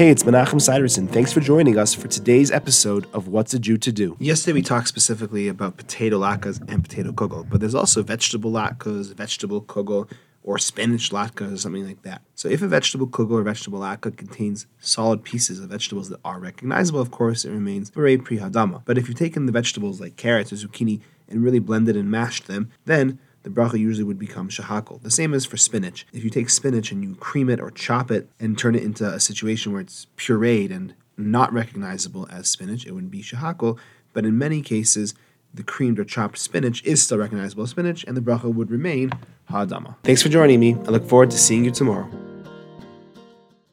Hey, it's Menachem Siderson. Thanks for joining us for today's episode of What's a Jew to Do. Yesterday we talked specifically about potato latkes and potato kugel, but there's also vegetable latkes, vegetable kugel, or spinach latke or something like that. So if a vegetable kugel or vegetable latke contains solid pieces of vegetables that are recognizable, of course, it remains borei pri ha'adama. But if you've taken the vegetables like carrots or zucchini and really blended and mashed them, then the bracha usually would become shehakol. The same as for spinach. If you take spinach and you cream it or chop it and turn it into a situation where it's pureed and not recognizable as spinach, it would be shehakol. But in many cases, the creamed or chopped spinach is still recognizable as spinach, and the bracha would remain ha'adama. Thanks for joining me. I look forward to seeing you tomorrow.